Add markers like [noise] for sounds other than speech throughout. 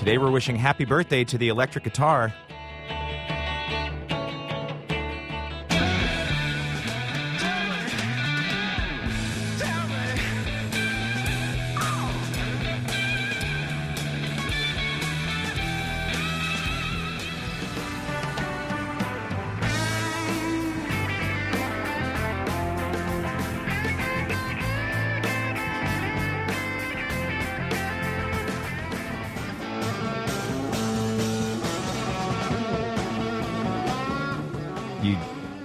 Today we're wishing happy birthday to the electric guitar.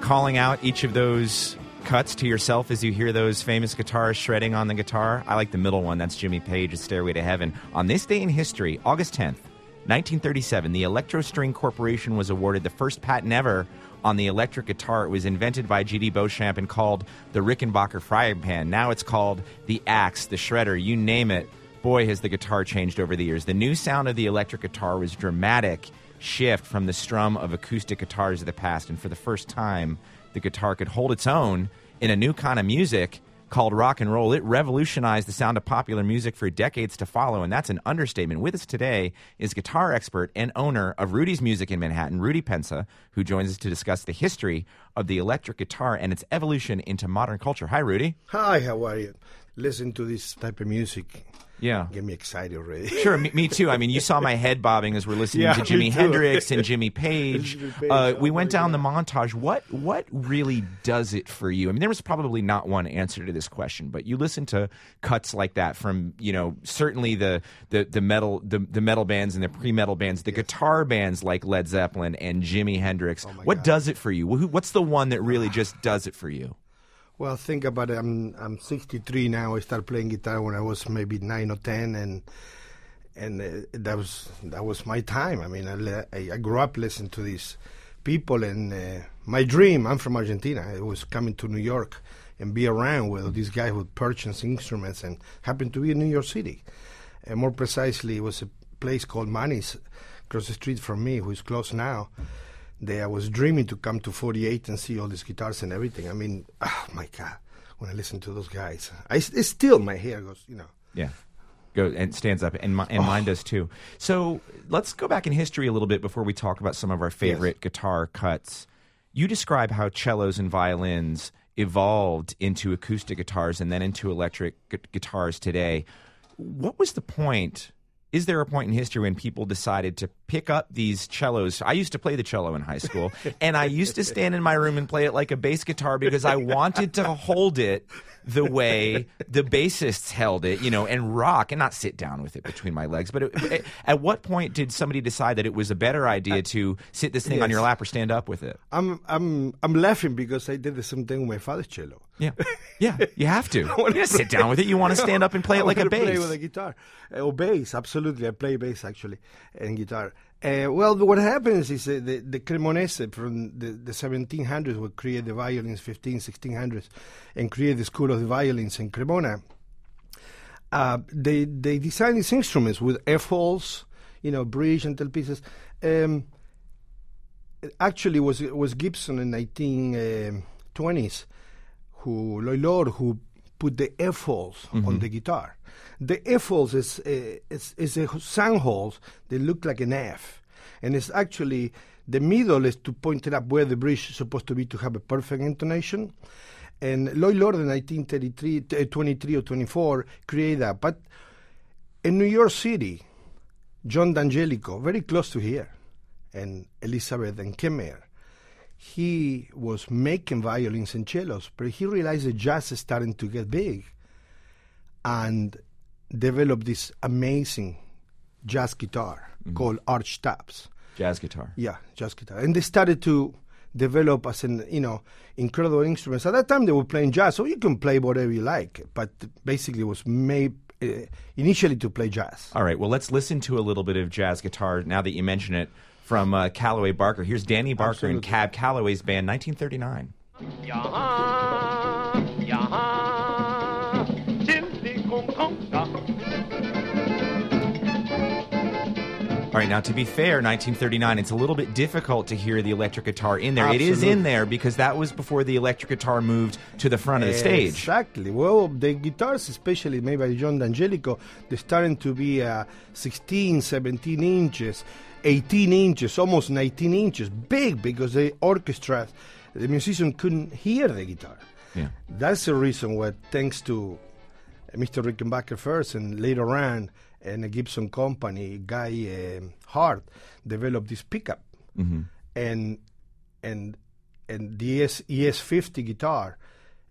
Calling out each of those cuts to yourself as you hear those famous guitarists shredding on the guitar. I like the middle one. That's Jimmy Page's Stairway to Heaven. On this day in history, August 10th, 1937, the Electro String Corporation was awarded the first patent ever on the electric guitar. It was invented by G.D. Beauchamp and called the Rickenbacker frying pan. Now it's called the Axe, the Shredder, you name it. Boy, has the guitar changed over the years. The new sound of the electric guitar was dramatic shift from the strum of acoustic guitars of the past. And for the first time, the guitar could hold its own in a new kind of music called rock and roll. It revolutionized the sound of popular music for decades to follow, and that's an understatement. With us today is guitar expert and owner of Rudy's Music in Manhattan, Rudy Pensa, who joins us to discuss the history of the electric guitar and its evolution into modern culture. Hi, Rudy. Hi, how are you? Listen to this type of music. Yeah. Get me excited already. Sure, me, me too. I mean, you saw my [laughs] head bobbing as we're listening Yeah, to Jimi. Hendrix and [laughs] Jimmy Page. Jimmy Page, Uh, oh we went down the montage. What what really does it for you? I mean, there was probably not one answer to this question, but you listen to cuts like that from you know certainly the the the metal the, the metal bands and the pre metal bands, the guitar bands like Led Zeppelin and Jimi Hendrix. Oh what God. does it for you? What's the one that really just does it for you? Well, think about it. I'm I'm 63 now. I started playing guitar when I was maybe nine or ten, and and uh, that was that was my time. I mean, I, I, grew up listening to these people, and uh, my dream. I'm from Argentina. I was coming to New York and be around with these guys who purchase instruments, and happened to be in New York City. And more precisely, it was a place called Manny's across the street from me, who is close now. There, I was dreaming to come to 48 and see all these guitars and everything. I mean, oh my God, when I listen to those guys, I it's still my hair goes, you know. Yeah. Go and stands up, and, mi- and oh. mine does too. So let's go back in history a little bit before we talk about some of our favorite guitar cuts. You describe how cellos and violins evolved into acoustic guitars and then into electric gu- guitars today. What was the point? Is there a point in history when people decided to pick up these cellos? I used to play the cello in high school, and I used to stand in my room and play it like a bass guitar because I wanted to hold it the way the bassists held it, you know, and rock and not sit down with it between my legs. But it, at what point did somebody decide that it was a better idea to sit this thing on your lap or stand up with it? I'm I'm I'm laughing because I did the same thing with my father's cello. Yeah, yeah, you have to. [laughs] You sit down with it. You want to stand up and play [laughs] I it like a to Play bass. with a guitar, uh, or bass. Absolutely, I play bass actually and guitar. Uh, well, what happens is uh, the the Cremonese from the, the 1700s would create the violins, 15, 1600s, and create the school of the violins in Cremona. Uh, they they design these instruments with F holes, you know, bridge and tailpieces. Um, actually, was was Gibson in 1920s who Lloyd Loar who put the F holes on the guitar. The F holes is uh, is is a sound holes. They look like an F, and it's actually the middle is to point it up where the bridge is supposed to be to have a perfect intonation. And Lloyd Loar in 1933, t- uh, 23 or 24 created that. But in New York City, John D'Angelico, very close to here, and Elizabeth and Kenmare, he was making violins and cellos, but he realized that jazz is starting to get big and developed this amazing jazz guitar called arch tops. Jazz guitar. Yeah, jazz guitar. And they started to develop as an, you know, incredible instruments. At that time they were playing jazz, so you can play whatever you like, but basically it was made uh, initially to play jazz. All right. Well, let's listen to a little bit of jazz guitar now that you mention it from uh, Calloway Barker. Here's Danny Barker and Cab Calloway's band, 1939. Jaha, jaha, All right, now to be fair, 1939, it's a little bit difficult to hear the electric guitar in there. Absolutely. It is in there because that was before the electric guitar moved to the front of the stage. Exactly. Well, the guitars, especially made by John D'Angelico, they're starting to be uh, 16, 17 inches. 18 inches, almost 19 inches, big because the orchestra, the musician couldn't hear the guitar. Yeah. That's the reason why, thanks to uh, Mr. Rickenbacker first and later on, and a Gibson company, Guy um Hart, developed this pickup. Mm-hmm. And and and the ES, ES50 guitar,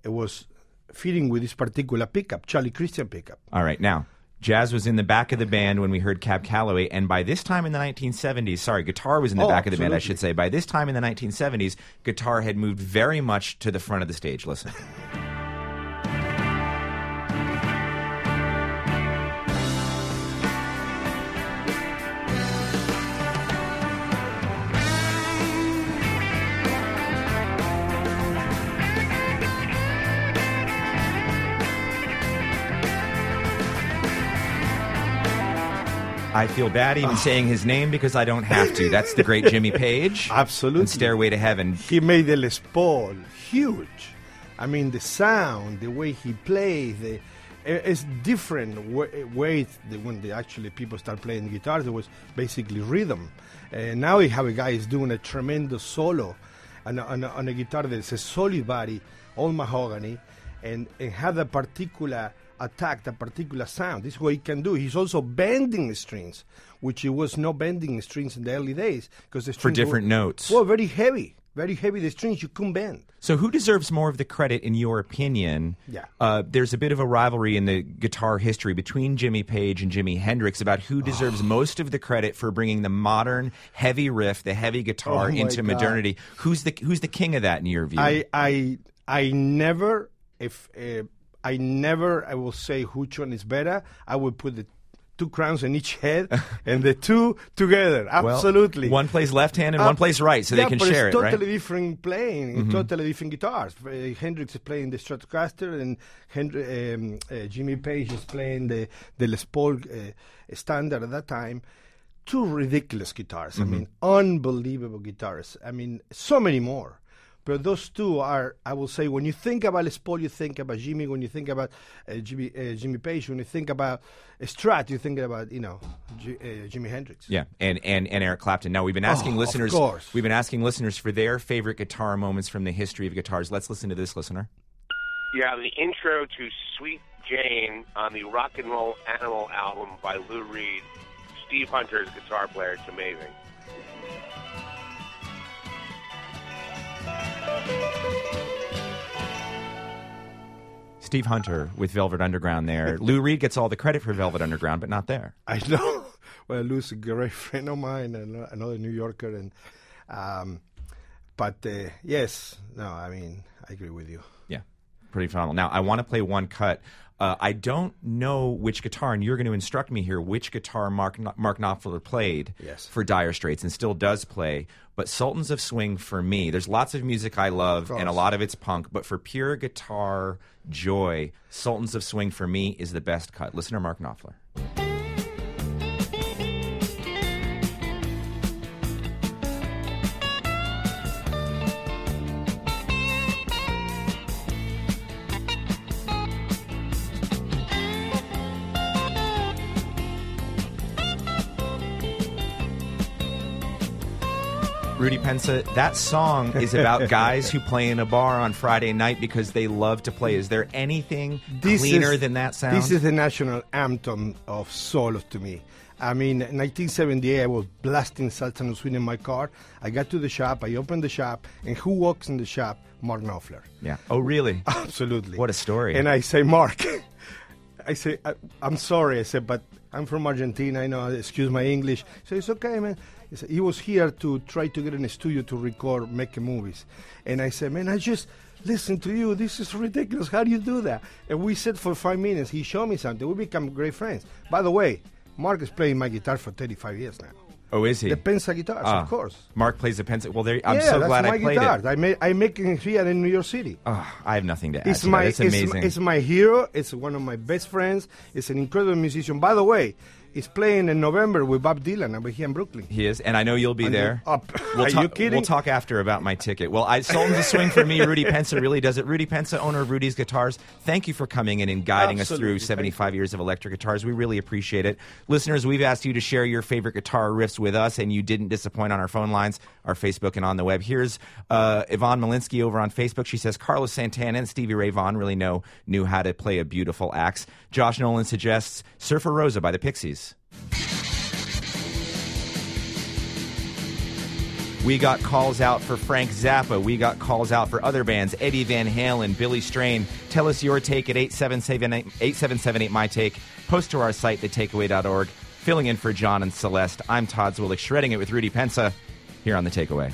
it was fitting with this particular pickup, Charlie Christian pickup. All right, now. Jazz was in the back of the band when we heard Cab Calloway, and by this time in the 1970s, sorry, guitar was in the Oh, back of the band, I should say. By this time in the 1970s, guitar had moved very much to the front of the stage. Listen. I feel bad even ah. saying his name because I don't have to. That's the great Jimmy Page. [laughs] Absolutely. And Stairway to Heaven. He made the Les Paul huge. I mean, the sound, the way he plays, the, eh, it's different way when they actually people start playing guitars. It was basically rhythm. And now we have a guy is doing a tremendous solo on a, on a, on a guitar that's a solid body, all mahogany, and, and have a particular attack, that particular sound. This is what he can do. He's also bending the strings, which he was not bending the strings in the early days because the For strings were- different notes. well, very heavy, very heavy. The strings you couldn't bend. So, who deserves more of the credit, in your opinion? Yeah. Uh, there's a bit of a rivalry in the guitar history between Jimmy Page and Jimi Hendrix about who deserves [sighs] most of the credit for bringing the modern heavy riff, the heavy guitar Oh into God. modernity. Who's the Who's the king of that in your view? I, I, I never, if uh, I never, I will say which one is better. I will put the two crowns on each head [laughs] and the two together. Well, Absolutely. One plays left hand and Uh, one plays right, so yeah, they can but share it's it, totally right? Mm-hmm. different playing, totally different guitars. Uh, Hendrix is playing the Stratocaster, and Hendri- um, uh, Jimmy Page is playing the the Les Paul uh, standard at that time. Two ridiculous guitars. Mm-hmm. I mean, unbelievable guitars. I mean, so many more. But those two are, I will say, when you think about Les Paul, you think about Jimmy. When you think about uh, Jimmy, uh, Jimmy Page, when you think about uh, Strat, you think about, you know, J- uh, Jimi Hendrix. Yeah, and, and, and Eric Clapton. Now we've been asking Oh, of listeners. course. We've been asking listeners for their favorite guitar moments from the history of guitars. Let's listen to this listener. Yeah, the intro to Sweet Jane on the Rock and Roll Animal album by Lou Reed. Steve Hunter's guitar player. It's amazing. Steve Hunter with Velvet Underground. There, [laughs] Lou Reed gets all the credit for Velvet Underground, but not there. I know. [laughs] Well, Lou's a great friend of mine, and another New Yorker, and um, but uh, yes, no, I mean, I agree with you. Yeah, pretty phenomenal. Now I want to play one cut. Uh, I don't know which guitar, and you're going to instruct me here which guitar Mark Mark Knopfler played Yes. for Dire Straits and still does play. But Sultans of Swing for me, there's lots of music I love, and a lot of it's punk. But for pure guitar joy, Sultans of Swing for me is the best cut. Listener Mark Knopfler. Rudy Pensa, that song is about [laughs] guys who play in a bar on Friday night because they love to play. Is there anything cleaner is- than that sound? This is the national anthem of solos to me. I mean, 1978, I was blasting Sultan of Swing in my car. I got to the shop, I opened the shop, and who walks in the shop? Mark Knopfler. yeah. Oh, really? [laughs] Absolutely. What a story. And I say, Mark, [laughs] I say, I, I'm sorry. I said, but I'm from Argentina. I know, excuse my English. So it's okay, man. He, was here to try to get in a studio to record, make movies. And I said, man, I just listen to you. This is ridiculous. How do you do that? And we sat for five minutes. He showed me something. We become great friends. By the way, Mark is playing my guitar for 35 years now. oh, is he? The Pensa guitars, Ah, of course. Mark plays the Pensa. Well, there. I'm yeah, so glad my I played guitar. it. I make I make it here in New York City. Oh, I have nothing to add. It's to my that. It's it's, amazing. it's my hero. It's one of my best friends. It's an incredible musician. By the way, is playing in November with Bob Dylan over here in Brooklyn. He is, and I know you'll be And there. up. We'll Are talk, you kidding? We'll talk after about my ticket. Well, I Sultan's a swing for me. Rudy Pensa really does it. Rudy Pensa, owner of Rudy's Guitars. Thank you for coming in and guiding us through 75 years of electric guitars. We really appreciate it. Listeners, we've asked you to share your favorite guitar riffs with us, and you didn't disappoint on our phone lines, our Facebook, and on the web. Here's uh, Yvonne Malinsky over on Facebook. She says Carlos Santana and Stevie Ray Vaughan really know knew how to play a beautiful axe. Josh Nolan suggests Surfer Rosa by the Pixies. We got calls out for Frank Zappa. We got calls out for other bands Eddie Van Halen, Billy Strain. Tell us your take at 8778 8778 My Take. Post to our site, thetakeaway.org. Filling in for John and Celeste, I'm Todd Zwillich, shredding it with Rudy Pensa here on The Takeaway.